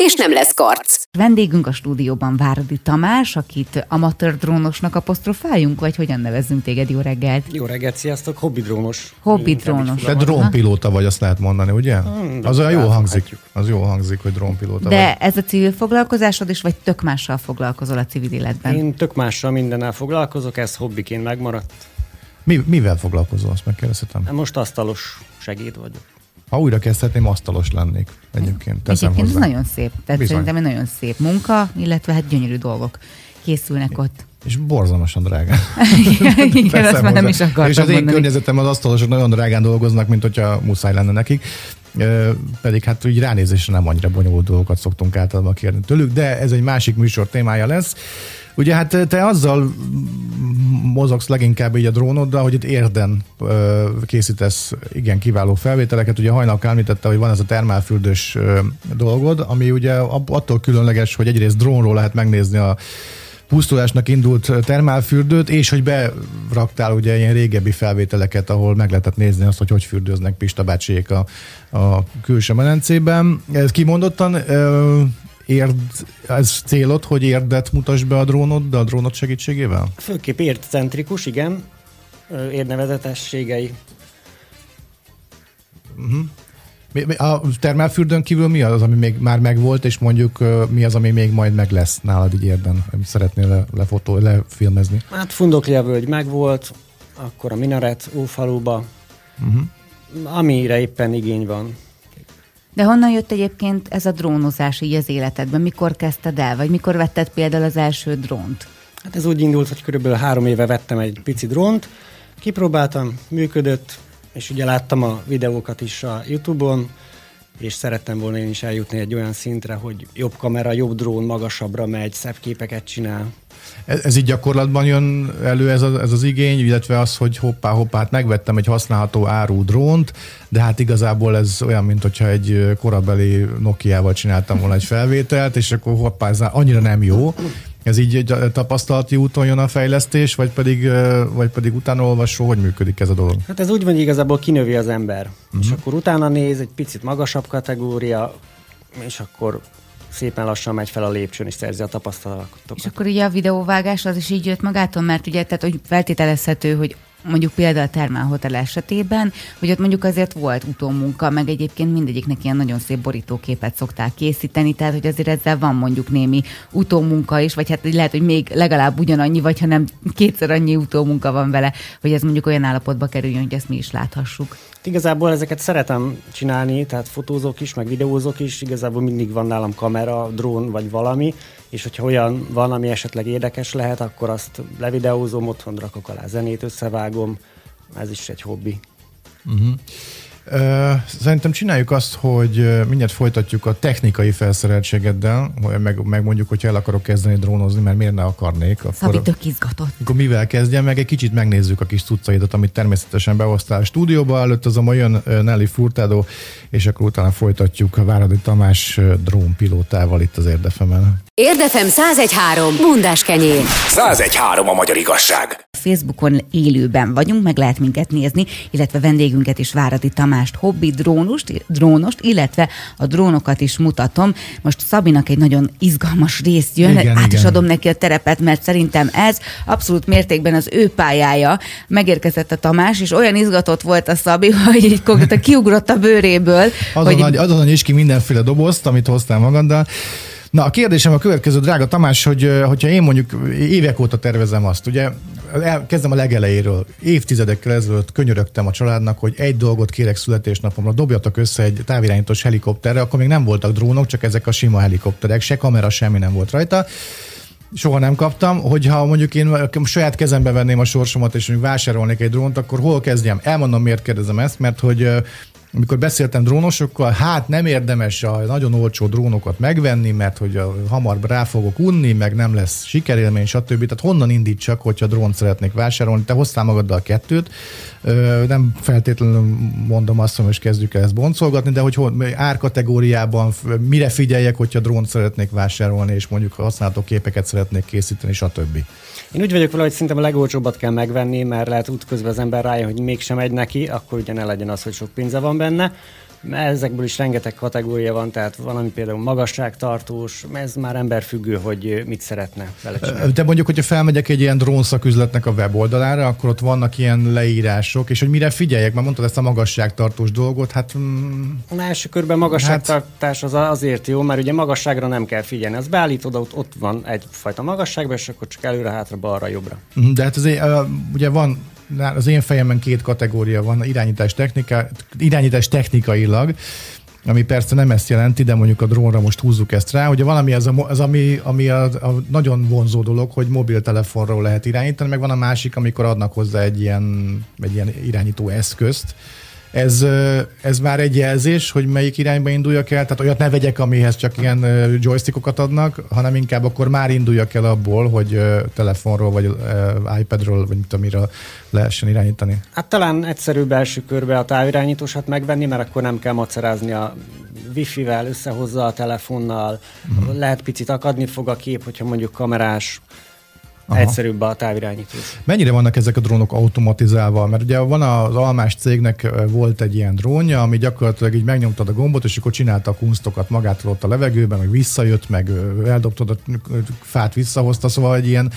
és nem lesz karc. Vendégünk a stúdióban Váradi Tamás, akit amatőr drónosnak apostrofáljunk, vagy hogyan nevezzünk téged? Jó reggelt! Jó reggelt, sziasztok! Hobbi drónos. Hobbi drónos. De drónpilóta vagy, azt lehet mondani, ugye? Hmm, az olyan jó hangzik. Az jó hangzik, hogy drónpilóta De vagy. ez a civil foglalkozásod is, vagy tök mással foglalkozol a civil életben? Én tök mással mindennel foglalkozok, ez hobbiként megmaradt. Mi, mivel foglalkozol, azt megkérdezhetem? Most asztalos segéd vagyok. Ha újra kezdhetném, asztalos lennék egyébként. Teszem Egyébként ez nagyon szép. Tehát Bizony. szerintem egy nagyon szép munka, illetve hát gyönyörű dolgok készülnek ott. És borzalmasan drágán. Igen, azt már nem is akartam És az én mondani. környezetem az asztalosok nagyon drágán dolgoznak, mint hogyha muszáj lenne nekik. Pedig hát úgy ránézésre nem annyira bonyolult dolgokat szoktunk általában kérni tőlük, de ez egy másik műsor témája lesz. Ugye hát te azzal mozogsz leginkább így a drónoddal, hogy itt érden ö, készítesz igen kiváló felvételeket. Ugye hajnalka említette, hogy van ez a termálfürdős ö, dolgod, ami ugye attól különleges, hogy egyrészt drónról lehet megnézni a pusztulásnak indult termálfürdőt, és hogy beraktál ugye ilyen régebbi felvételeket, ahol meg lehetett nézni azt, hogy hogy fürdőznek Pista bácsiék a, a külső medencében. Ez kimondottan ö, érd, ez célod, hogy érdet mutass be a drónod, de a drónod segítségével? Főképp értcentrikus, igen. Ö, Érnevezetességei. Mi- mi- A termálfürdőn kívül mi az, ami még már megvolt, és mondjuk mi az, ami még majd meg lesz nálad így érden, amit szeretnél le, lefotó, lefilmezni? Hát Fundoklia völgy megvolt, akkor a minaret Ófaluba, uh-huh. amire éppen igény van. De honnan jött egyébként ez a drónozás így az életedben? Mikor kezdted el? Vagy mikor vetted például az első drónt? Hát ez úgy indult, hogy körülbelül három éve vettem egy pici drónt, kipróbáltam, működött, és ugye láttam a videókat is a Youtube-on, és szerettem volna én is eljutni egy olyan szintre, hogy jobb kamera, jobb drón, magasabbra megy, szebb képeket csinál. Ez, ez így gyakorlatban jön elő ez, a, ez az igény, illetve az, hogy hoppá, hoppá, hát megvettem egy használható áru drónt, de hát igazából ez olyan, mint hogyha egy korabeli Nokia-val csináltam volna egy felvételt, és akkor hoppá, ez annyira nem jó. Ez így egy tapasztalati úton jön a fejlesztés, vagy pedig, vagy pedig utána olvasó, hogy működik ez a dolog? Hát ez úgy van, hogy igazából kinövi az ember, uh-huh. és akkor utána néz, egy picit magasabb kategória, és akkor szépen lassan megy fel a lépcsőn, és szerzi a tapasztalatokat. És akkor ugye a videóvágás az is így jött magától, mert ugye tehát, hogy feltételezhető, hogy mondjuk például a Termálhotel esetében, hogy ott mondjuk azért volt utómunka, meg egyébként mindegyiknek ilyen nagyon szép borítóképet szokták készíteni, tehát hogy azért ezzel van mondjuk némi utómunka is, vagy hát lehet, hogy még legalább ugyanannyi, vagy ha nem kétszer annyi utómunka van vele, hogy ez mondjuk olyan állapotba kerüljön, hogy ezt mi is láthassuk. Igazából ezeket szeretem csinálni, tehát fotózok is, meg videózok is, igazából mindig van nálam kamera, drón vagy valami, és hogyha olyan van, ami esetleg érdekes lehet, akkor azt levideózom, otthon rakok alá zenét, összevágom, ez is egy hobbi. Ö, Szerintem csináljuk azt, hogy mindjárt folytatjuk a technikai felszereltségeddel, hogy meg, meg mondjuk, hogyha el akarok kezdeni drónozni, mert miért ne akarnék, Szabi akkor, tök izgatott. akkor mivel kezdjem, meg egy kicsit megnézzük a kis cuccaidat, amit természetesen behoztál a stúdióba, előtt azonban jön Nelly Furtado, és akkor utána folytatjuk a Váradi Tamás drónpilótával itt az Érdefemen. Érdefem 1013. Bundás kenyér. 1013 a magyar igazság. Facebookon élőben vagyunk, meg lehet minket nézni, illetve vendégünket is Váradi Tamást, hobbi drónost, drónost, illetve a drónokat is mutatom. Most Szabinak egy nagyon izgalmas rész jön, Igen, át is igen. adom neki a terepet, mert szerintem ez abszolút mértékben az ő pályája. Megérkezett a Tamás, és olyan izgatott volt a Szabi, hogy így konkrétan kiugrott a bőréből. Azon, hogy azon is ki mindenféle dobozt, amit hoztál magaddal. Na, a kérdésem a következő, drága Tamás, hogy hogyha én mondjuk évek óta tervezem azt, ugye el, kezdem a legelejéről. Évtizedekkel ezelőtt könyörögtem a családnak, hogy egy dolgot kérek születésnapomra, dobjatok össze egy távirányítós helikopterre, akkor még nem voltak drónok, csak ezek a sima helikopterek, se kamera, semmi nem volt rajta. Soha nem kaptam, hogyha mondjuk én saját kezembe venném a sorsomat, és mondjuk vásárolnék egy drónt, akkor hol kezdjem? Elmondom, miért kérdezem ezt, mert hogy amikor beszéltem drónosokkal, hát nem érdemes a nagyon olcsó drónokat megvenni, mert hogy a, hamar rá fogok unni, meg nem lesz sikerélmény, stb. Tehát honnan indítsak, hogyha drónt szeretnék vásárolni? Te hoztál magaddal kettőt, nem feltétlenül mondom azt, hogy most kezdjük el ezt boncolgatni, de hogy árkategóriában mire figyeljek, hogyha drónt szeretnék vásárolni, és mondjuk használható képeket szeretnék készíteni, stb. Én úgy vagyok vele, hogy szerintem a legolcsóbbat kell megvenni, mert lehet útközben az ember rájön, hogy mégsem megy neki, akkor ugye ne legyen az, hogy sok pénze van benne. Ezekből is rengeteg kategória van, tehát valami például magasságtartós, ez már emberfüggő, hogy mit szeretne vele csinálni. De mondjuk, hogyha felmegyek egy ilyen drónszaküzletnek a weboldalára, akkor ott vannak ilyen leírások, és hogy mire figyeljek, mert mondtad ezt a magasságtartós dolgot, hát... Mm, a első körben magasságtartás az azért jó, mert ugye magasságra nem kell figyelni. Az beállítod, ott, ott van egyfajta magasságban, és akkor csak előre, hátra, balra, jobbra. De hát azért, ugye van az én fejemben két kategória van, irányítás, technika, irányítás technikailag, ami persze nem ezt jelenti, de mondjuk a drónra most húzzuk ezt rá. Ugye valami az, a, az ami, ami a, a nagyon vonzó dolog, hogy mobiltelefonról lehet irányítani, meg van a másik, amikor adnak hozzá egy ilyen, egy ilyen irányító eszközt, ez, ez már egy jelzés, hogy melyik irányba induljak el, tehát olyat ne vegyek, amihez csak ilyen joystickokat adnak, hanem inkább akkor már induljak el abból, hogy telefonról, vagy iPadról, vagy mit amiről lehessen irányítani. Hát talán egyszerűbb első körbe a távirányítósat megvenni, mert akkor nem kell macerázni a wifi-vel, összehozza a telefonnal, uh-huh. lehet picit akadni fog a kép, hogyha mondjuk kamerás Aha. egyszerűbb a távirányítás. Mennyire vannak ezek a drónok automatizálva? Mert ugye van az almás cégnek volt egy ilyen drónja, ami gyakorlatilag így megnyomtad a gombot, és akkor csinálta a kunstokat magától ott a levegőben, meg visszajött, meg eldobtad a fát, visszahozta, szóval egy ilyen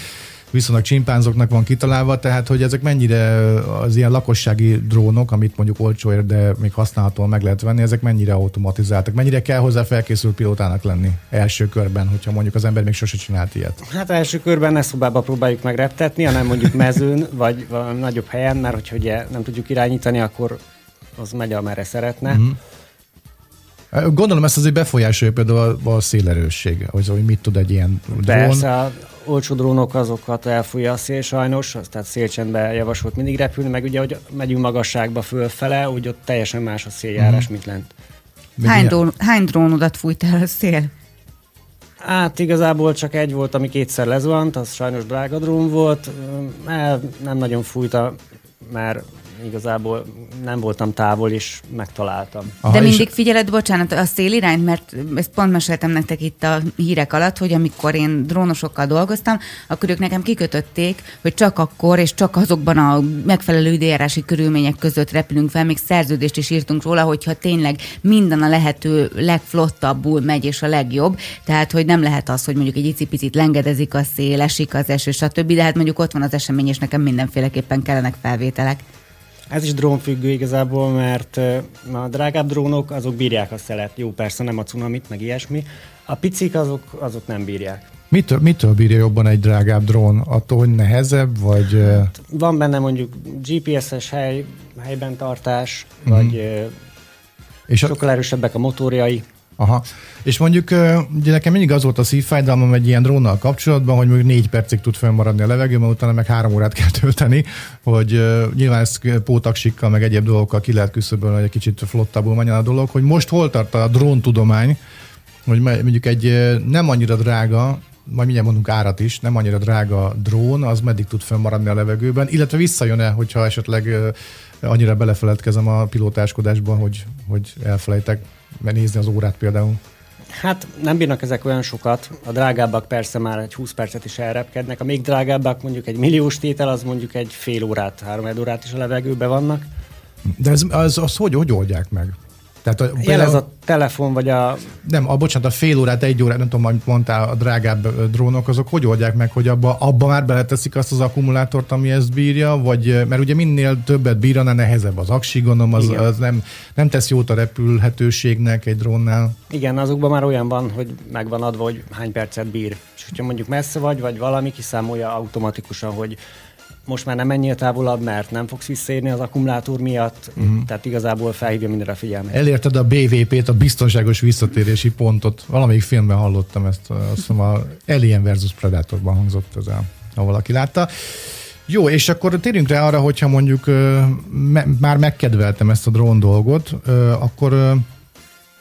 viszonylag csimpánzoknak van kitalálva, tehát hogy ezek mennyire az ilyen lakossági drónok, amit mondjuk olcsóért, de még használhatóan meg lehet venni, ezek mennyire automatizáltak, mennyire kell hozzá felkészült pilótának lenni első körben, hogyha mondjuk az ember még sose csinált ilyet? Hát első körben ne szobába próbáljuk meg reptetni, hanem mondjuk mezőn, vagy valami nagyobb helyen, mert hogyha ugye nem tudjuk irányítani, akkor az megy, amerre szeretne. Mm-hmm. Gondolom ezt azért befolyásolja például a, a szélerősség, hogy, hogy mit tud egy ilyen drón. Persze, olcsó drónok azokat elfújja a szél sajnos, tehát szélcsendben javasolt mindig repülni, meg ugye, hogy megyünk magasságba fölfele, úgy ott teljesen más a széljárás, mm. mint lent. Hány, drón, hány drónodat fújt el a szél? Hát igazából csak egy volt, ami kétszer lezuhant, az sajnos drága drón volt. Nem nagyon fújta, mert igazából nem voltam távol, és megtaláltam. Aha, De mindig és... figyeled, bocsánat, a szélirányt, mert ezt pont meséltem nektek itt a hírek alatt, hogy amikor én drónosokkal dolgoztam, akkor ők nekem kikötötték, hogy csak akkor és csak azokban a megfelelő időjárási körülmények között repülünk fel, még szerződést is írtunk róla, hogyha tényleg minden a lehető legflottabbul megy és a legjobb, tehát hogy nem lehet az, hogy mondjuk egy icipicit lengedezik a szél, esik az eső, stb. De hát mondjuk ott van az esemény, és nekem mindenféleképpen kellenek felvételek. Ez is drónfüggő igazából, mert a drágább drónok azok bírják a szelet. Jó, persze nem a cunamit, meg ilyesmi. A picik azok, azok nem bírják. Mitől, mitől bírja jobban egy drágább drón? Attól, hogy nehezebb, vagy... Van benne mondjuk GPS-es hely, helyben tartás, mm-hmm. vagy és sokkal erősebbek a motorjai. Aha. És mondjuk ugye nekem mindig az volt a szívfájdalmam egy ilyen drónnal kapcsolatban, hogy mondjuk négy percig tud fönnmaradni a levegőben, utána meg három órát kell tölteni, hogy nyilván ezt pótaksikkal, meg egyéb dolgokkal ki lehet küszöbölni, hogy egy kicsit flottabbul menjen a dolog, hogy most hol tart a dróntudomány, hogy mondjuk egy nem annyira drága, majd mindjárt mondunk árat is, nem annyira drága drón, az meddig tud fönnmaradni a levegőben, illetve visszajön-e, hogyha esetleg annyira belefeledkezem a pilótáskodásban, hogy, hogy elfelejtek nézni az órát például? Hát nem bírnak ezek olyan sokat. A drágábbak persze már egy 20 percet is elrepkednek. A még drágábbak mondjuk egy milliós tétel, az mondjuk egy fél órát, három órát is a levegőbe vannak. De ez, az, az hogy, hogy oldják meg? Tehát a, Jel ez a telefon, vagy a... Nem, a, bocsánat, a fél órát, egy órát, nem tudom, amit mondtál, a drágább drónok, azok hogy oldják meg, hogy abba, abba már beleteszik azt az akkumulátort, ami ezt bírja, vagy, mert ugye minél többet bír, annál nehezebb az aksi, gondolom, az, az nem, nem tesz jót a repülhetőségnek egy drónnál. Igen, azokban már olyan van, hogy megvan adva, hogy hány percet bír. És hogyha mondjuk messze vagy, vagy valami kiszámolja automatikusan, hogy most már nem menjél távolabb, mert nem fogsz visszaérni az akkumulátor miatt, uh-huh. tehát igazából felhívja mindenre a figyelmet. Elérted a BVP-t, a biztonságos visszatérési pontot. Valamelyik filmben hallottam ezt, azt hiszem a Alien versus Predatorban hangzott ez el, ha valaki látta. Jó, és akkor térjünk rá arra, hogyha mondjuk me, már megkedveltem ezt a drón dolgot, akkor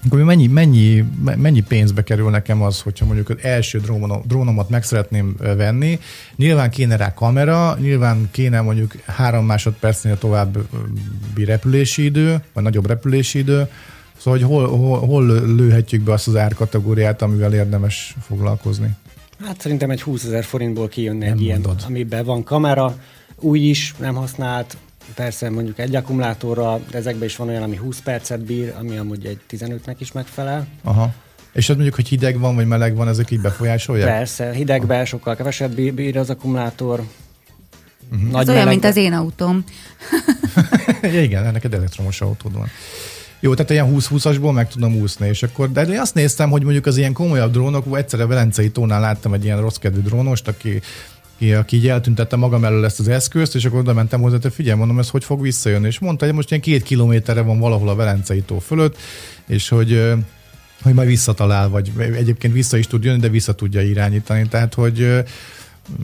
akkor mennyi, mennyi, mennyi pénzbe kerül nekem az, hogyha mondjuk az első drónomat meg szeretném venni. Nyilván kéne rá kamera, nyilván kéne mondjuk három másodpercnél további repülési idő, vagy nagyobb repülési idő. Szóval, hogy hol, hol, hol lőhetjük be azt az árkategóriát, amivel érdemes foglalkozni? Hát szerintem egy 20 ezer forintból kijönne egy ilyen, amiben van kamera, új is, nem használt, Persze mondjuk egy akkumulátorra, de ezekben is van olyan, ami 20 percet bír, ami amúgy egy 15-nek is megfelel. Aha. És az mondjuk, hogy hideg van, vagy meleg van, ezek így befolyásolják? Persze, hidegben sokkal kevesebb bír az akkumulátor. Uh-huh. Nagy Ez olyan, mint az én autóm. igen, neked elektromos autód van. Jó, tehát ilyen 20-20-asból meg tudom úszni, és akkor, de én azt néztem, hogy mondjuk az ilyen komolyabb drónok, egyszerre Velencei tónál láttam egy ilyen rossz kedvű drónost, aki aki, aki így eltüntette magam elől ezt az eszközt, és akkor oda mentem hozzá, hogy figyelj, mondom, ez hogy fog visszajönni. És mondta, hogy most ilyen két kilométerre van valahol a Velencei tó fölött, és hogy hogy majd visszatalál, vagy egyébként vissza is tud jönni, de vissza tudja irányítani. Tehát, hogy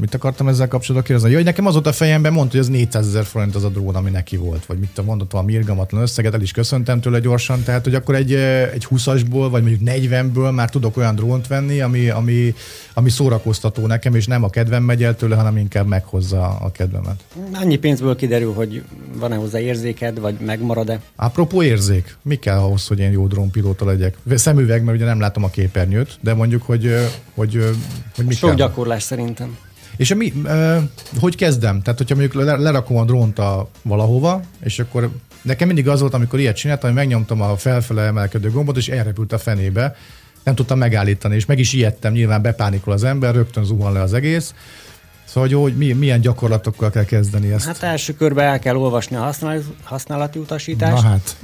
mit akartam ezzel kapcsolatban kérdezni? Jaj, nekem az ott a fejemben mondta, hogy az 400 ezer forint az a drón, ami neki volt, vagy mit mondott valami irgalmatlan összeget, el is köszöntem tőle gyorsan, tehát hogy akkor egy, egy 20-asból, vagy mondjuk 40-ből már tudok olyan drónt venni, ami, ami, ami szórakoztató nekem, és nem a kedvem megy el tőle, hanem inkább meghozza a kedvemet. Annyi pénzből kiderül, hogy van-e hozzá érzéked, vagy megmarad-e? Apropó érzék, mi kell ahhoz, hogy én jó drónpilóta legyek? Szemüveg, mert ugye nem látom a képernyőt, de mondjuk, hogy, hogy, hogy mi Sok kell? gyakorlás szerintem. És mi, uh, hogy kezdem? Tehát, hogyha mondjuk lerakom a drónt a valahova, és akkor nekem mindig az volt, amikor ilyet csináltam, hogy megnyomtam a felfele emelkedő gombot, és elrepült a fenébe. Nem tudtam megállítani, és meg is ijedtem, nyilván bepánikol az ember, rögtön zuhan le az egész. Szóval, hogy, hogy milyen gyakorlatokkal kell kezdeni ezt? Hát első körben el kell olvasni a használati utasítást, Na hát.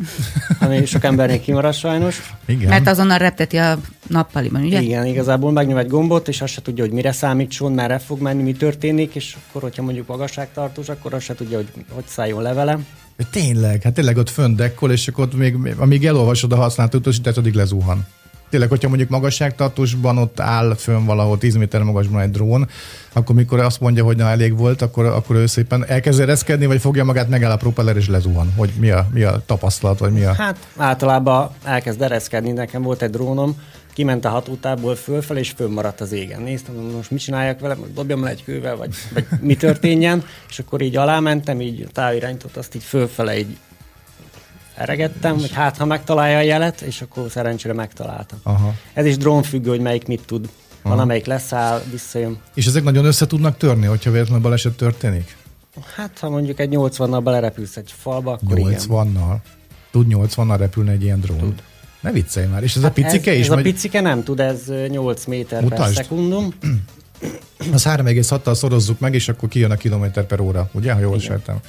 ami sok embernél kimarad sajnos. Igen. Mert azonnal repteti a nappaliban, ugye? Igen, igazából megnyom egy gombot, és azt se tudja, hogy mire számítson, merre fog menni, mi történik, és akkor, hogyha mondjuk magasságtartós, akkor azt se tudja, hogy hogy szálljon levelem. Tényleg, hát tényleg ott fönn dekkol, és akkor ott még, amíg elolvasod a használati utasítást, addig lezuhan tényleg, hogyha mondjuk magasságtartósban ott áll fönn valahol 10 méter magasban egy drón, akkor mikor azt mondja, hogy na elég volt, akkor, akkor ő szépen elkezd ereszkedni, vagy fogja magát, megáll a propeller és lezuhan? Hogy mi a, mi a tapasztalat, vagy mi a... Hát általában elkezd ereszkedni. Nekem volt egy drónom, kiment a hatótából fölfelé, és fönnmaradt az égen. Néztem, most mit csináljak vele, most dobjam le egy kővel, vagy, vagy mi történjen, és akkor így alámentem, így távirányított, azt így fölfele így eregettem, hogy hát ha megtalálja a jelet, és akkor szerencsére megtaláltam. Aha. Ez is drónfüggő, hogy melyik mit tud. Van, Aha. amelyik leszáll, visszajön. És ezek nagyon össze tudnak törni, hogyha véletlenül baleset történik? Hát, ha mondjuk egy 80-nal belerepülsz egy falba, akkor 80-nal? Tud 80-nal repülni egy ilyen drón? Tud. Ne viccelj már. És ez hát a picike ez, is? Ez megy... a picike nem tud, ez 8 méter Mutasd. per szekundum. Az 3,6-tal szorozzuk meg, és akkor kijön a kilométer per óra, ugye, ha jól értem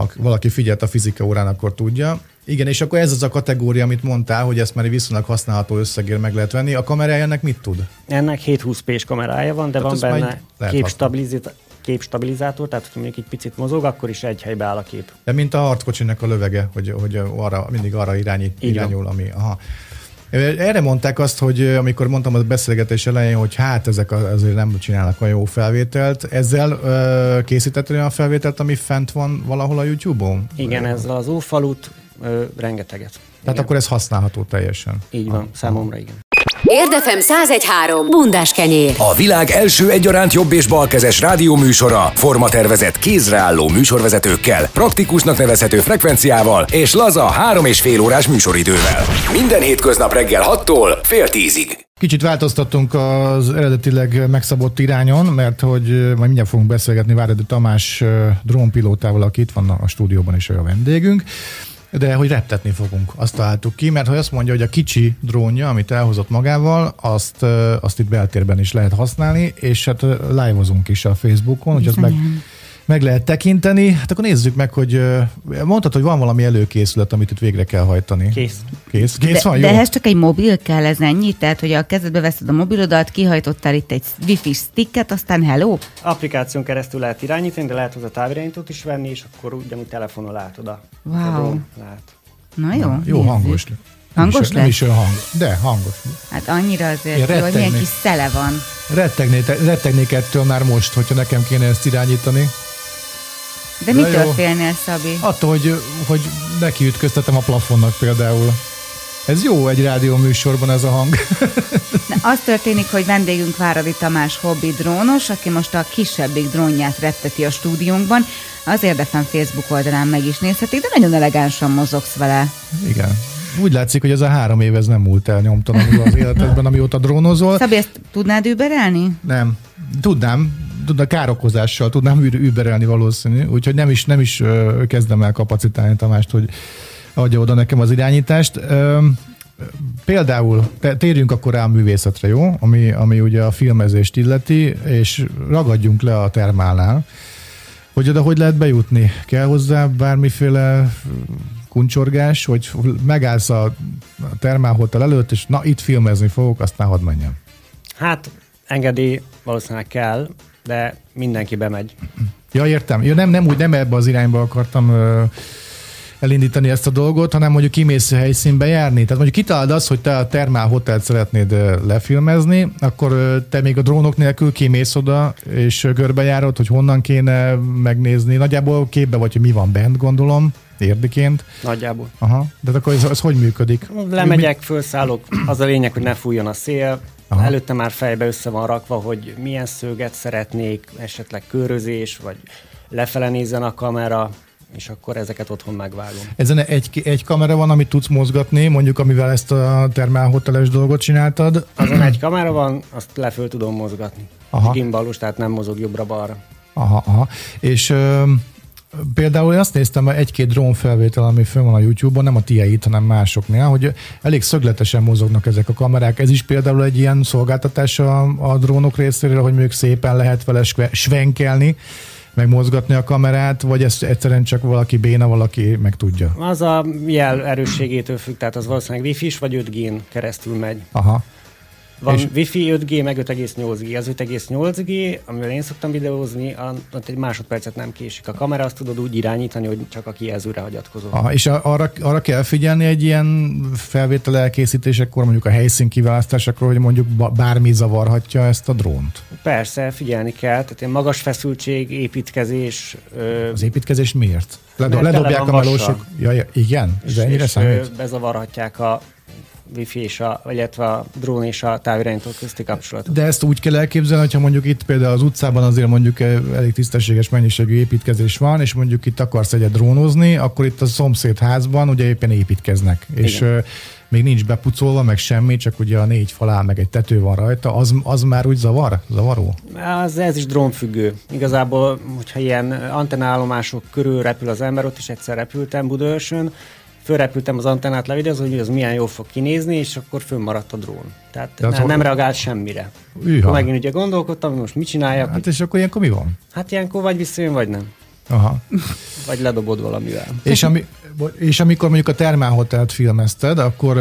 ha valaki figyelt a fizika órán, akkor tudja. Igen, és akkor ez az a kategória, amit mondtál, hogy ezt már egy viszonylag használható összegér meg lehet venni. A kamerája ennek mit tud? Ennek 720p-s kamerája van, de tehát van benne képstabilizátor, képstabilizátor, tehát ha mondjuk egy picit mozog, akkor is egy helybe áll a kép. De mint a harckocsinak a lövege, hogy, hogy arra, mindig arra irányít, irányul, ami... Aha. Erre mondták azt, hogy amikor mondtam a beszélgetés elején, hogy hát ezek azért nem csinálnak olyan jó felvételt, ezzel ö, készítettél olyan felvételt, ami fent van valahol a YouTube-on? Igen, ezzel az ófalut ö, rengeteget. Tehát igen. akkor ez használható teljesen? Így van, ah, számomra igen. Érdefem 1013. Bundás kenyér. A világ első egyaránt jobb és balkezes rádióműsora, formatervezett kézreálló műsorvezetőkkel, praktikusnak nevezhető frekvenciával és laza három és fél órás műsoridővel. Minden hétköznap reggel 6-tól fél tízig. Kicsit változtattunk az eredetileg megszabott irányon, mert hogy majd mindjárt fogunk beszélgetni Váredi Tamás drónpilótával, aki itt van a stúdióban is a vendégünk de hogy reptetni fogunk. Azt találtuk ki, mert hogy azt mondja, hogy a kicsi drónja, amit elhozott magával, azt, azt itt beltérben is lehet használni, és hát live-ozunk is a Facebookon, hogy az meg, meg lehet tekinteni. Hát akkor nézzük meg, hogy mondtad, hogy van valami előkészület, amit itt végre kell hajtani. Kész. Kész, Kész de, van, jó? De ehhez csak egy mobil kell, ez ennyi? Tehát, hogy a kezedbe veszed a mobilodat, kihajtottál itt egy wifi sticket, aztán hello? Applikáción keresztül lehet irányítani, de lehet hozzá távirányítót is venni, és akkor ugyanúgy telefonon látod a, wow. lát. Na jó, Na, Jó hangos. Hangos nem is, nem is olyan hang. De, hangos. Hát annyira Én azért jó, hogy milyen kis szele van. Rettegnék, rettegnék ettől már most, hogyha nekem kéne ezt irányítani. De Na mitől jó. félnél, Szabi? Attól, hogy, hogy nekiütköztetem a plafonnak például. Ez jó egy rádió műsorban ez a hang. Na, az történik, hogy vendégünk Váradi Tamás hobbi drónos, aki most a kisebbik drónját retteti a stúdiónkban. Az Érdefem Facebook oldalán meg is nézhetik, de nagyon elegánsan mozogsz vele. Igen. Úgy látszik, hogy ez a három év ez nem múlt el nyomtalanul az életedben, amióta drónozol. Szabi, ezt tudnád überelni? Nem. Tudnám, tudna károkozással tudnám überelni valószínű, úgyhogy nem is, nem is kezdem el kapacitálni Tamást, hogy adja oda nekem az irányítást. Például térjünk akkor rá a művészetre, jó? Ami, ami ugye a filmezést illeti, és ragadjunk le a termálnál. Hogy oda hogy lehet bejutni? Kell hozzá bármiféle kuncsorgás, hogy megállsz a termálhotel előtt, és na itt filmezni fogok, aztán hadd menjem. Hát engedély valószínűleg kell, de mindenki bemegy. Ja, értem. Ja, nem, nem úgy, nem ebbe az irányba akartam ö, elindítani ezt a dolgot, hanem mondjuk kimész a helyszínbe járni. Tehát mondjuk kitalálod azt, hogy te a Termál Hotelt szeretnéd lefilmezni, akkor te még a drónok nélkül kimész oda, és körbejárod, hogy honnan kéne megnézni. Nagyjából képbe vagy, hogy mi van bent, gondolom, érdiként. Nagyjából. Aha. De akkor ez, ez hogy működik? Lemegyek, felszállok, az a lényeg, hogy ne fújjon a szél. Aha. Előtte már fejbe össze van rakva, hogy milyen szöget szeretnék, esetleg körözés, vagy lefele nézzen a kamera, és akkor ezeket otthon megvágom. Ezen egy, egy kamera van, amit tudsz mozgatni, mondjuk amivel ezt a Termál Hoteles dolgot csináltad. Azon egy kamera van, azt le föl tudom mozgatni. Aha. Gimbalus, tehát nem mozog jobbra-balra. Aha, aha. És ö, például azt néztem, hogy egy-két drón felvétel, ami fönn van a YouTube-on, nem a tieit, hanem másoknél, hogy elég szögletesen mozognak ezek a kamerák. Ez is például egy ilyen szolgáltatás a, a drónok részéről, hogy mondjuk szépen lehet vele svenkelni, meg mozgatni a kamerát, vagy ez egyszerűen csak valaki béna, valaki meg tudja. Az a jel erősségétől függ, tehát az valószínűleg Wi-Fi-s vagy 5G-n keresztül megy. Aha. Van És-. Wi-Fi 5G, meg 5,8G. Az 5,8G, amivel én szoktam videózni, ott egy másodpercet nem késik. A kamera azt tudod úgy irányítani, hogy csak a kijelzőre hagyatkozol. Aha, és arra, arra kell figyelni egy ilyen felvétel elkészítésekor, mondjuk a helyszín kiválasztásakor, hogy mondjuk bármi zavarhatja ezt a drónt. Persze, figyelni kell. Tehát ilyen magas feszültség, építkezés, ö, Az építkezés miért? Tele ledobják a melósok. Ja, igen? Ez és, ennyire és számít? bezavarhatják a Wi-Fi és a, illetve a drón és a távirányító közti kapcsolatot. De ezt úgy kell elképzelni, hogyha mondjuk itt például az utcában azért mondjuk eh, elég tisztességes mennyiségű építkezés van, és mondjuk itt akarsz egyet drónozni, akkor itt a szomszéd házban ugye éppen építkeznek. És Igen. ö, még nincs bepucolva, meg semmi, csak ugye a négy falán, meg egy tető van rajta, az, az már úgy zavar? Zavaró? Az, ez is drónfüggő. Igazából, hogyha ilyen antennállomások körül repül az ember, ott is egyszer repültem Budaörsön, fölrepültem az antennát levideozni, hogy az milyen jól fog kinézni, és akkor fönnmaradt a drón. Tehát De az ne, hol- nem reagált semmire. Üha. Akkor megint ugye gondolkodtam, hogy most mit csináljak, Hát hát, és akkor ilyenkor mi van? hát ilyenkor vagy visszajön, vagy nem. Aha. Vagy ledobod valamivel. És, ami, és amikor mondjuk a Termál Hotelt filmezted, akkor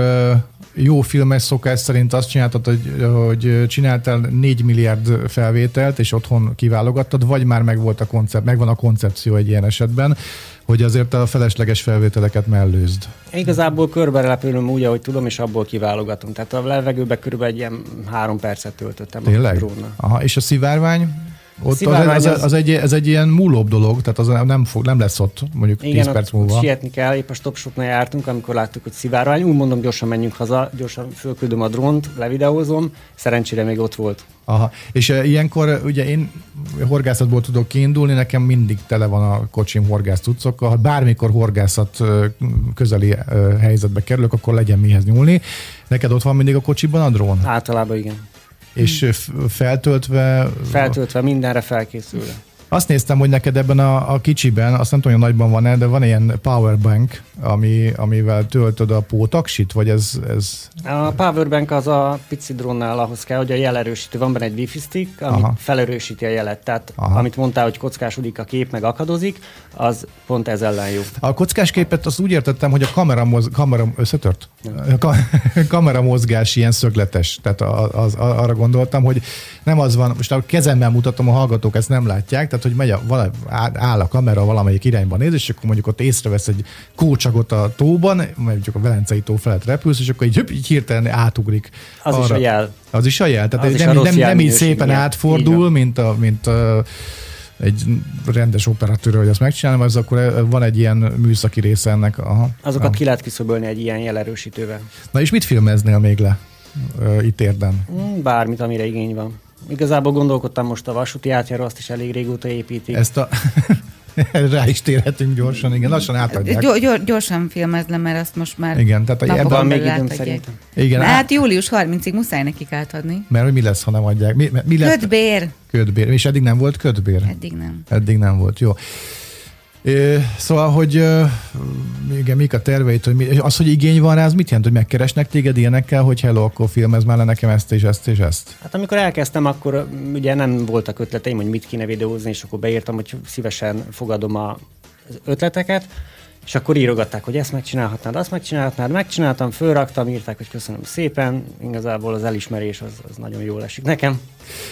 jó filmes szokás szerint azt csináltad, hogy, hogy csináltál 4 milliárd felvételt, és otthon kiválogattad, vagy már megvolt a koncept, megvan a koncepció egy ilyen esetben, hogy azért a felesleges felvételeket mellőzd. Igazából körbe repülöm úgy, ahogy tudom, és abból kiválogatom. Tehát a levegőbe körülbelül egy ilyen három percet töltöttem a Tényleg? drónnal. Aha, és a szivárvány? Ott az, az, az- az, egy, ez egy ilyen múlóbb dolog, tehát az nem, fog, nem lesz ott mondjuk 10 Igen, perc ott, múlva. ott sietni kell, épp a stop shopnál jártunk, amikor láttuk, hogy szivárvány. Úgy mondom, gyorsan menjünk haza, gyorsan fölküldöm a drónt, levideózom. Szerencsére még ott volt. Aha. És uh, ilyenkor ugye én horgászatból tudok kiindulni, nekem mindig tele van a kocsim horgász cuccokkal. Ha bármikor horgászat uh, közeli uh, helyzetbe kerülök, akkor legyen mihez nyúlni. Neked ott van mindig a kocsiban a drón? Általában igen. És feltöltve... Feltöltve, mindenre felkészülve. Azt néztem, hogy neked ebben a, a kicsiben, azt nem tudom, hogy nagyban van-e, de van ilyen powerbank, ami, amivel töltöd a pótaksit, vagy ez, ez A powerbank az a pici drónnál ahhoz kell, hogy a jelerősítő van benne egy wifi stick, ami Aha. Felerősíti a jelet. Tehát Aha. Amit mondtál, hogy kockásodik a kép, meg akadozik, az pont ez ellen jó. A kockás képet azt úgy értettem, hogy a kamera, moz, kamera összetört? Ka, kamera mozgás ilyen szögletes. Tehát az, az, arra gondoltam, hogy nem az van, most a kezemmel mutatom, a hallgatók ezt nem látják, tehát tehát hogy megy a, vala, áll a kamera valamelyik irányba néz, és akkor mondjuk ott észrevesz egy kócsagot a tóban, mondjuk a Velencei tó felett repülsz, és akkor így, így hirtelen átugrik. Az arra. is a jel. Az is a jel, tehát Az nem, a nem, rossz nem így szépen. Így átfordul, van. mint, a, mint a, egy rendes operatőr, hogy azt megcsinálom, az akkor van egy ilyen műszaki része ennek. Aha. Azokat Aha. ki lehet küszöbölni egy ilyen jelerősítővel. Na és mit filmeznél még le itt érden? Mm, Bármit, amire igény van. Igazából gondolkodtam most a vasúti átjáró, azt is elég régóta építik. Ezt a... Rá is térhetünk gyorsan, igen, lassan átadják. Gyor, gyor, gyorsan filmezlem, mert azt most már Igen, tehát napokon ebben Van még időm szerintem. Igen, Hát hát, július 30-ig muszáj nekik átadni. mert hogy mi lesz, ha nem adják? Mi, mi lett? Ködbér. Ködbér. És eddig nem volt ködbér? Eddig nem. Eddig nem volt, jó. Szóval, hogy igen, mik a terveit, hogy mi, az, hogy igény van rá, az mit jelent, hogy megkeresnek téged ilyenekkel, hogy hello, akkor filmez már le nekem ezt és ezt és ezt? Hát amikor elkezdtem, akkor ugye nem voltak ötleteim, hogy mit kéne videózni, és akkor beírtam, hogy szívesen fogadom a ötleteket, és akkor írogatták, hogy ezt megcsinálhatnád, azt megcsinálhatnád, megcsináltam, fölraktam, írták, hogy köszönöm szépen, igazából az elismerés az, az nagyon jól esik nekem.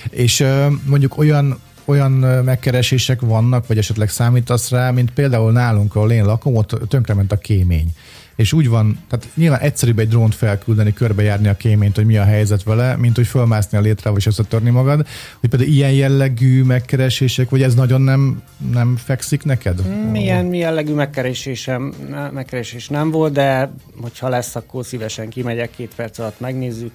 És mondjuk olyan olyan megkeresések vannak, vagy esetleg számítasz rá, mint például nálunk, ahol én lakom, ott tönkrement a kémény. És úgy van, tehát nyilván egyszerűbb egy drónt felküldeni, körbejárni a kéményt, hogy mi a helyzet vele, mint hogy fölmászni a létre, és összetörni magad. Hogy például ilyen jellegű megkeresések, vagy ez nagyon nem, nem fekszik neked? Milyen mi jellegű megkeresésem, megkeresés nem volt, de hogyha lesz, akkor szívesen kimegyek, két perc alatt megnézzük,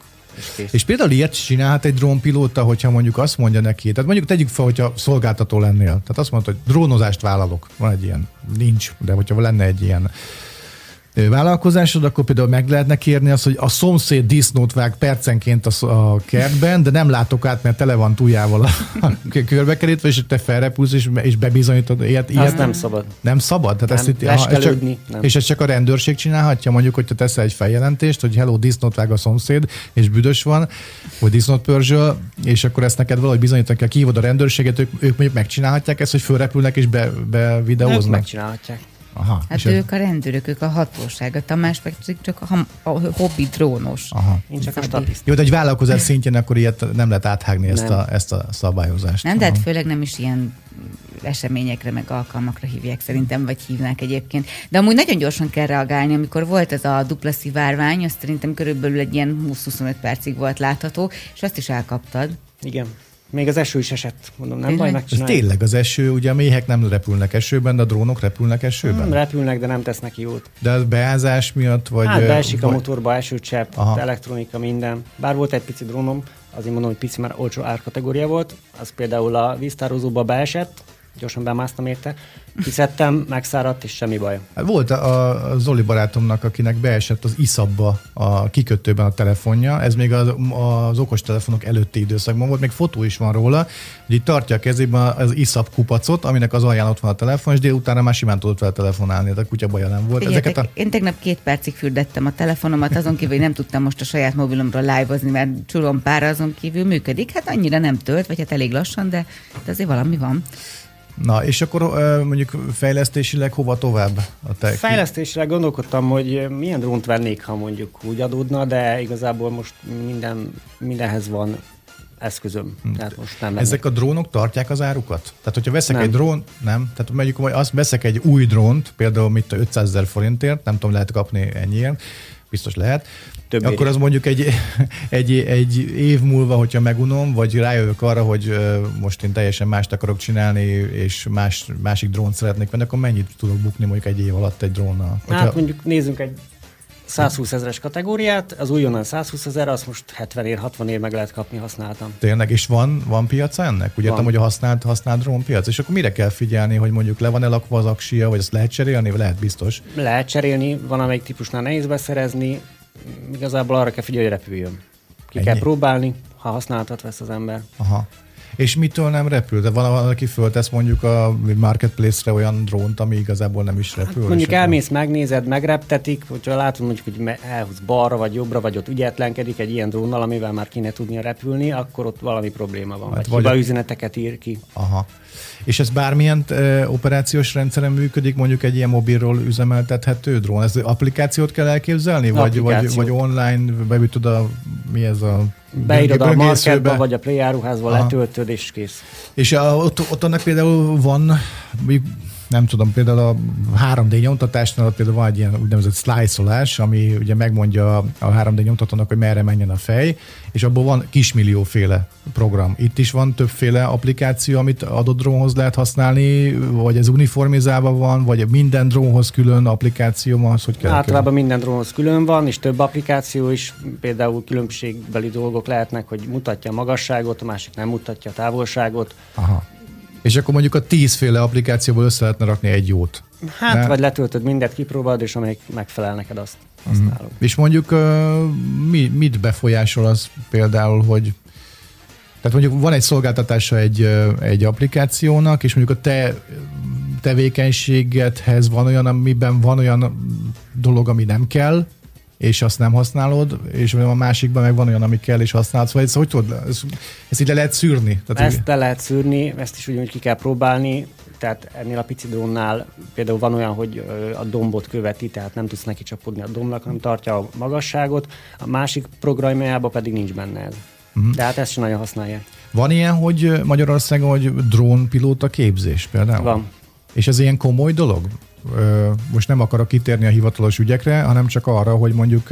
és. És például ilyet csinálhat egy drónpilóta, hogyha mondjuk azt mondja neki, tehát mondjuk tegyük fel, hogyha szolgáltató lennél, tehát azt mondta, hogy drónozást vállalok, van egy ilyen, nincs, de hogyha lenne egy ilyen vállalkozásod, akkor például meg lehetne kérni azt, hogy a szomszéd disznót vág percenként a, kertben, de nem látok át, mert tele van túljával a, körbekerítve, és te felrepülsz, és, és bebizonyítod. Ilyet, ilyet nem szabad. nem szabad? Tehát Nem, ezt itt, lestelődni, ez csak, nem. És ezt csak a rendőrség csinálhatja, mondjuk, hogyha teszel egy feljelentést, hogy hello, disznót vág a szomszéd, és büdös van, vagy disznót pörzsöl, és akkor ezt neked valahogy bizonyítani kell, kihívod a rendőrséget, ők, ők mondjuk megcsinálhatják ezt, hogy fölrepülnek és be, be Ők videóznak. megcsinálhatják. Aha. Hát ők a rendőrök, ők a hatóság, a Tamás pedig csak a, a hobbi drónos. Aha. Én csak a Szabi. statisztikus. Jó, de egy vállalkozás szintjén akkor ilyet nem lehet áthágni ezt Nem. a, ezt a szabályozást. Nem, de hát főleg nem is ilyen eseményekre, meg alkalmakra hívják szerintem, vagy hívnák egyébként. De amúgy nagyon gyorsan kell reagálni, amikor volt ez a dupla szivárvány, azt szerintem körülbelül egy ilyen 20-25 percig volt látható, és azt is elkaptad. Igen. Még az eső is esett, mondom, nem Tényleg? baj, Ez megcsináljuk. tényleg az eső, ugye a méhek nem repülnek esőben, de a drónok repülnek esőben. Nem repülnek, de nem tesznek jót. De a beázás miatt, vagy... Hát beesik a vagy- motorba, esőcsepp, Aha. elektronika, minden. Bár volt egy pici drónom, azért mondom, hogy pici, mert olcsó árkategória volt. Az például a víztározóba beesett, gyorsan bemásztam érte, kiszedtem, megszáradt, és semmi baj. Hát Volt a, a Zoli barátomnak, akinek beesett az iszabba a kikötőben a telefonja, ez még az, az okostelefonok előtti időszakban volt, még fotó is van róla, hogy így tartja a kezében az iszab kupacot, aminek az alján ott van a telefon, és délutána már simán tudott vele telefonálni, de a kutya baja nem volt. Figyeljetek, Ezeket a... Én tegnap két percig fürdettem a telefonomat, azon kívül, hogy nem tudtam most a saját mobilomról live-ozni, mert csurom pára azon kívül működik. Hát annyira nem tölt, vagy hát elég lassan, de, de azért valami van. Na, és akkor mondjuk fejlesztésileg hova tovább? A te Fejlesztésre gondolkodtam, hogy milyen drónt vennék, ha mondjuk úgy adódna, de igazából most minden, mindenhez van eszközöm. Tehát most nem vennék. Ezek a drónok tartják az árukat? Tehát, hogyha veszek Nem. egy drón, nem? Tehát mondjuk, hogy azt veszek egy új drónt, például mit 500 ezer forintért, nem tudom, lehet kapni ennyien, biztos lehet, Többért akkor az mondjuk egy, egy, egy év múlva, hogyha megunom, vagy rájövök arra, hogy most én teljesen mást akarok csinálni, és más, másik drónt szeretnék venni, akkor mennyit tudok bukni mondjuk egy év alatt egy drónnal? Hát mondjuk nézzünk egy 120 ezeres kategóriát, az újonnan 120 ezer, azt most 70 ér, 60 ér meg lehet kapni, használtam. Tényleg, és van, van piaca ennek? Úgy értem, hogy a használt, használt drónpiac. És akkor mire kell figyelni, hogy mondjuk le van elakva az aksia, vagy azt lehet cserélni? Vagy Lehet biztos. Lehet cserélni, van amelyik típusnál nehéz beszerezni, igazából arra kell figyelni, hogy repüljön. Ki Ennyi. kell próbálni, ha használatot vesz az ember. Aha. És mitől nem repül? De van, van aki föltesz mondjuk a marketplace-re olyan drónt, ami igazából nem is repül. Hát Mondjuk elmész, megnézed, megreptetik, hogyha látod mondjuk, hogy elhúz balra vagy jobbra, vagy ott ügyetlenkedik egy ilyen drónnal, amivel már kéne tudnia repülni, akkor ott valami probléma van. Hát vagy, vagy hiba a- üzeneteket ír ki. Aha. És ez bármilyen ö, operációs rendszeren működik, mondjuk egy ilyen mobilról üzemeltethető drón? Ez applikációt kell elképzelni? Vagy, vagy, vagy online, tud a, mi ez a Beírod a marketba, vagy a Play áruházba, letöltöd, és kész. És a, ott, ott annak például van, nem tudom, például a 3D nyomtatásnál például van egy ilyen úgynevezett slice ami ugye megmondja a 3D nyomtatónak, hogy merre menjen a fej, és abból van kismillióféle program. Itt is van többféle applikáció, amit adott drónhoz lehet használni, vagy ez uniformizálva van, vagy minden drónhoz külön applikáció van, az hogy kell? Általában minden drónhoz külön van, és több applikáció is, például különbségbeli dolgok lehetnek, hogy mutatja a magasságot, a másik nem mutatja a távolságot. Aha. És akkor mondjuk a tízféle applikációból össze lehetne rakni egy jót. Hát, Ne. vagy letöltöd mindet, kipróbálod, és amelyik megfelel neked, azt használod. És mondjuk ö, mi, mit befolyásol az például, hogy tehát mondjuk van egy szolgáltatása egy, egy applikációnak, és mondjuk a te tevékenységedhez van olyan, amiben van olyan dolog, ami nem kell, és azt nem használod, és a másikban meg van olyan, ami kell, és használod. Szóval ezt, hogy tudod, ezt, ezt így le lehet szűrni? Tehát, Ezt le lehet szűrni, ezt is ugyanúgy ki kell próbálni, tehát ennél a pici drónnál például van olyan, hogy a dombot követi, tehát nem tudsz neki csapodni a dombnak, hanem tartja a magasságot, a másik programjában pedig nincs benne ez. Uh-huh. De hát ezt sem nagyon használják. van ilyen, hogy Magyarországon, hogy drónpilóta képzés például? Van. És ez ilyen komoly dolog? Most nem akarok kitérni a hivatalos ügyekre, hanem csak arra, hogy mondjuk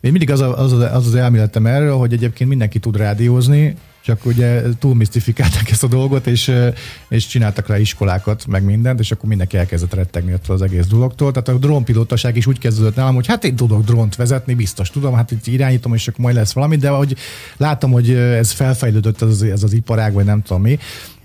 én mindig az, a, az, az, az az elméletem erről, hogy egyébként mindenki tud rádiózni, csak ugye túl misztifikálták ezt a dolgot, és, és csináltak rá iskolákat, meg mindent, és akkor mindenki elkezdett rettegni attól az egész dologtól. Tehát a drónpilótaság is úgy kezdődött nálam, hogy hát én tudok drónt vezetni, biztos tudom, hát itt irányítom, és akkor majd lesz valami, de hogy látom, hogy ez felfejlődött ez, az- ez az iparág, vagy nem tudom mi,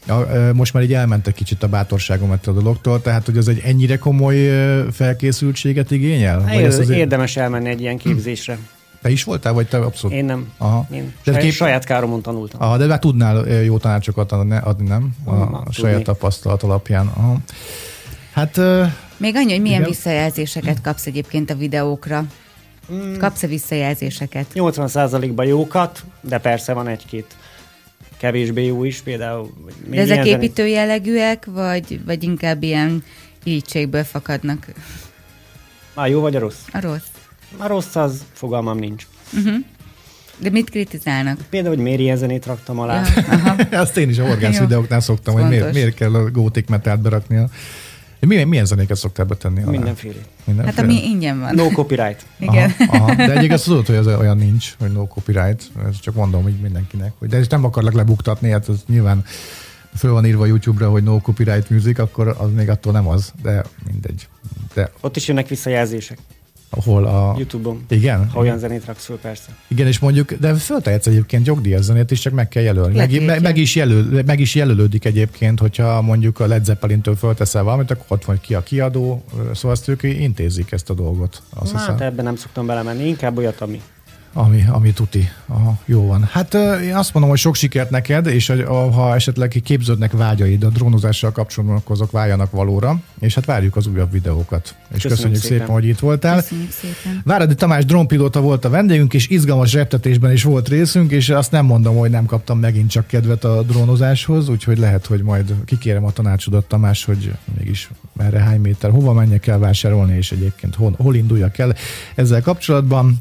a, ö, most már így elmentek kicsit a bátorságom ettől a dologtól, tehát hogy az egy ennyire komoly felkészültséget igényel? Vagy Ér, ezt azért- Érdemes elmenni egy ilyen képzésre. Te is voltál, vagy te abszolút? Én nem. Aha. Én De saj, kép- saját káromon tanultam. Aha, de már tudnál ö, jó tanácsokat adni, nem? A, Na, saját tapasztalat alapján. Aha. Hát Még annyi, hogy milyen Igen. visszajelzéseket kapsz egyébként a videókra. Kapsz-e visszajelzéseket? 80%-ban jókat, de persze van egy-két kevésbé jó is, például... De ezek ilyen zenét- építő jellegűek, vagy, vagy inkább ilyen irítségből fakadnak? A jó vagy a rossz? A rossz. A rossz az fogalmam nincs. De mit kritizálnak? Például, hogy miért ilyen zenét raktam alá. Ja, aha. azt én is a orgász videóknál szoktam, hogy miért, miért kell a gótik metált berakni. A... Milyen, milyen zenéket szoktál betenni? alá? Mindenféle. Mindenféle? Hát ami ingyen van. No copyright. Igen. Aha, aha. De egyébként azt tudod, hogy az olyan nincs, hogy no copyright. Ezt csak mondom hogy mindenkinek. Hogy de ezt nem akarlak lebuktatni, hát az nyilván föl van írva YouTube-ra, hogy no copyright music, akkor az még attól nem az, de mindegy. De Ott is jönnek visszajelzések ahol a... YouTube-on. Igen? Ha olyan zenét raksz föl, persze. Igen, és mondjuk, de föltehetsz egyébként jogdíjas zenét is, csak meg kell jelölni. Meg, meg, meg, is jelöl, meg is jelölődik egyébként, hogyha mondjuk a Led Zeppelin-től fölteszel valamit, akkor ott van ki a kiadó, szóval azt ők intézik ezt a dolgot. Azt hiszem. hát ebben nem szoktam belemenni, inkább olyat, ami. Ami, ami tuti. Aha, jó van. Hát én azt mondom, hogy sok sikert neked, és ha esetleg képződnek vágyaid a drónozással kapcsolatban, akkor azok váljanak valóra, és hát várjuk az újabb videókat. És Köszönöm köszönjük szépen, szépen. hogy itt voltál. Köszönjük szépen. Váradi Tamás drónpilóta volt a vendégünk, és izgalmas reptetésben is volt részünk, és azt nem mondom, hogy nem kaptam megint csak kedvet a drónozáshoz, úgyhogy lehet, hogy majd kikérem a tanácsodat, Tamás, hogy mégis merre hány méter, hova menjek el vásárolni, és egyébként hol, hol induljak el ezzel kapcsolatban.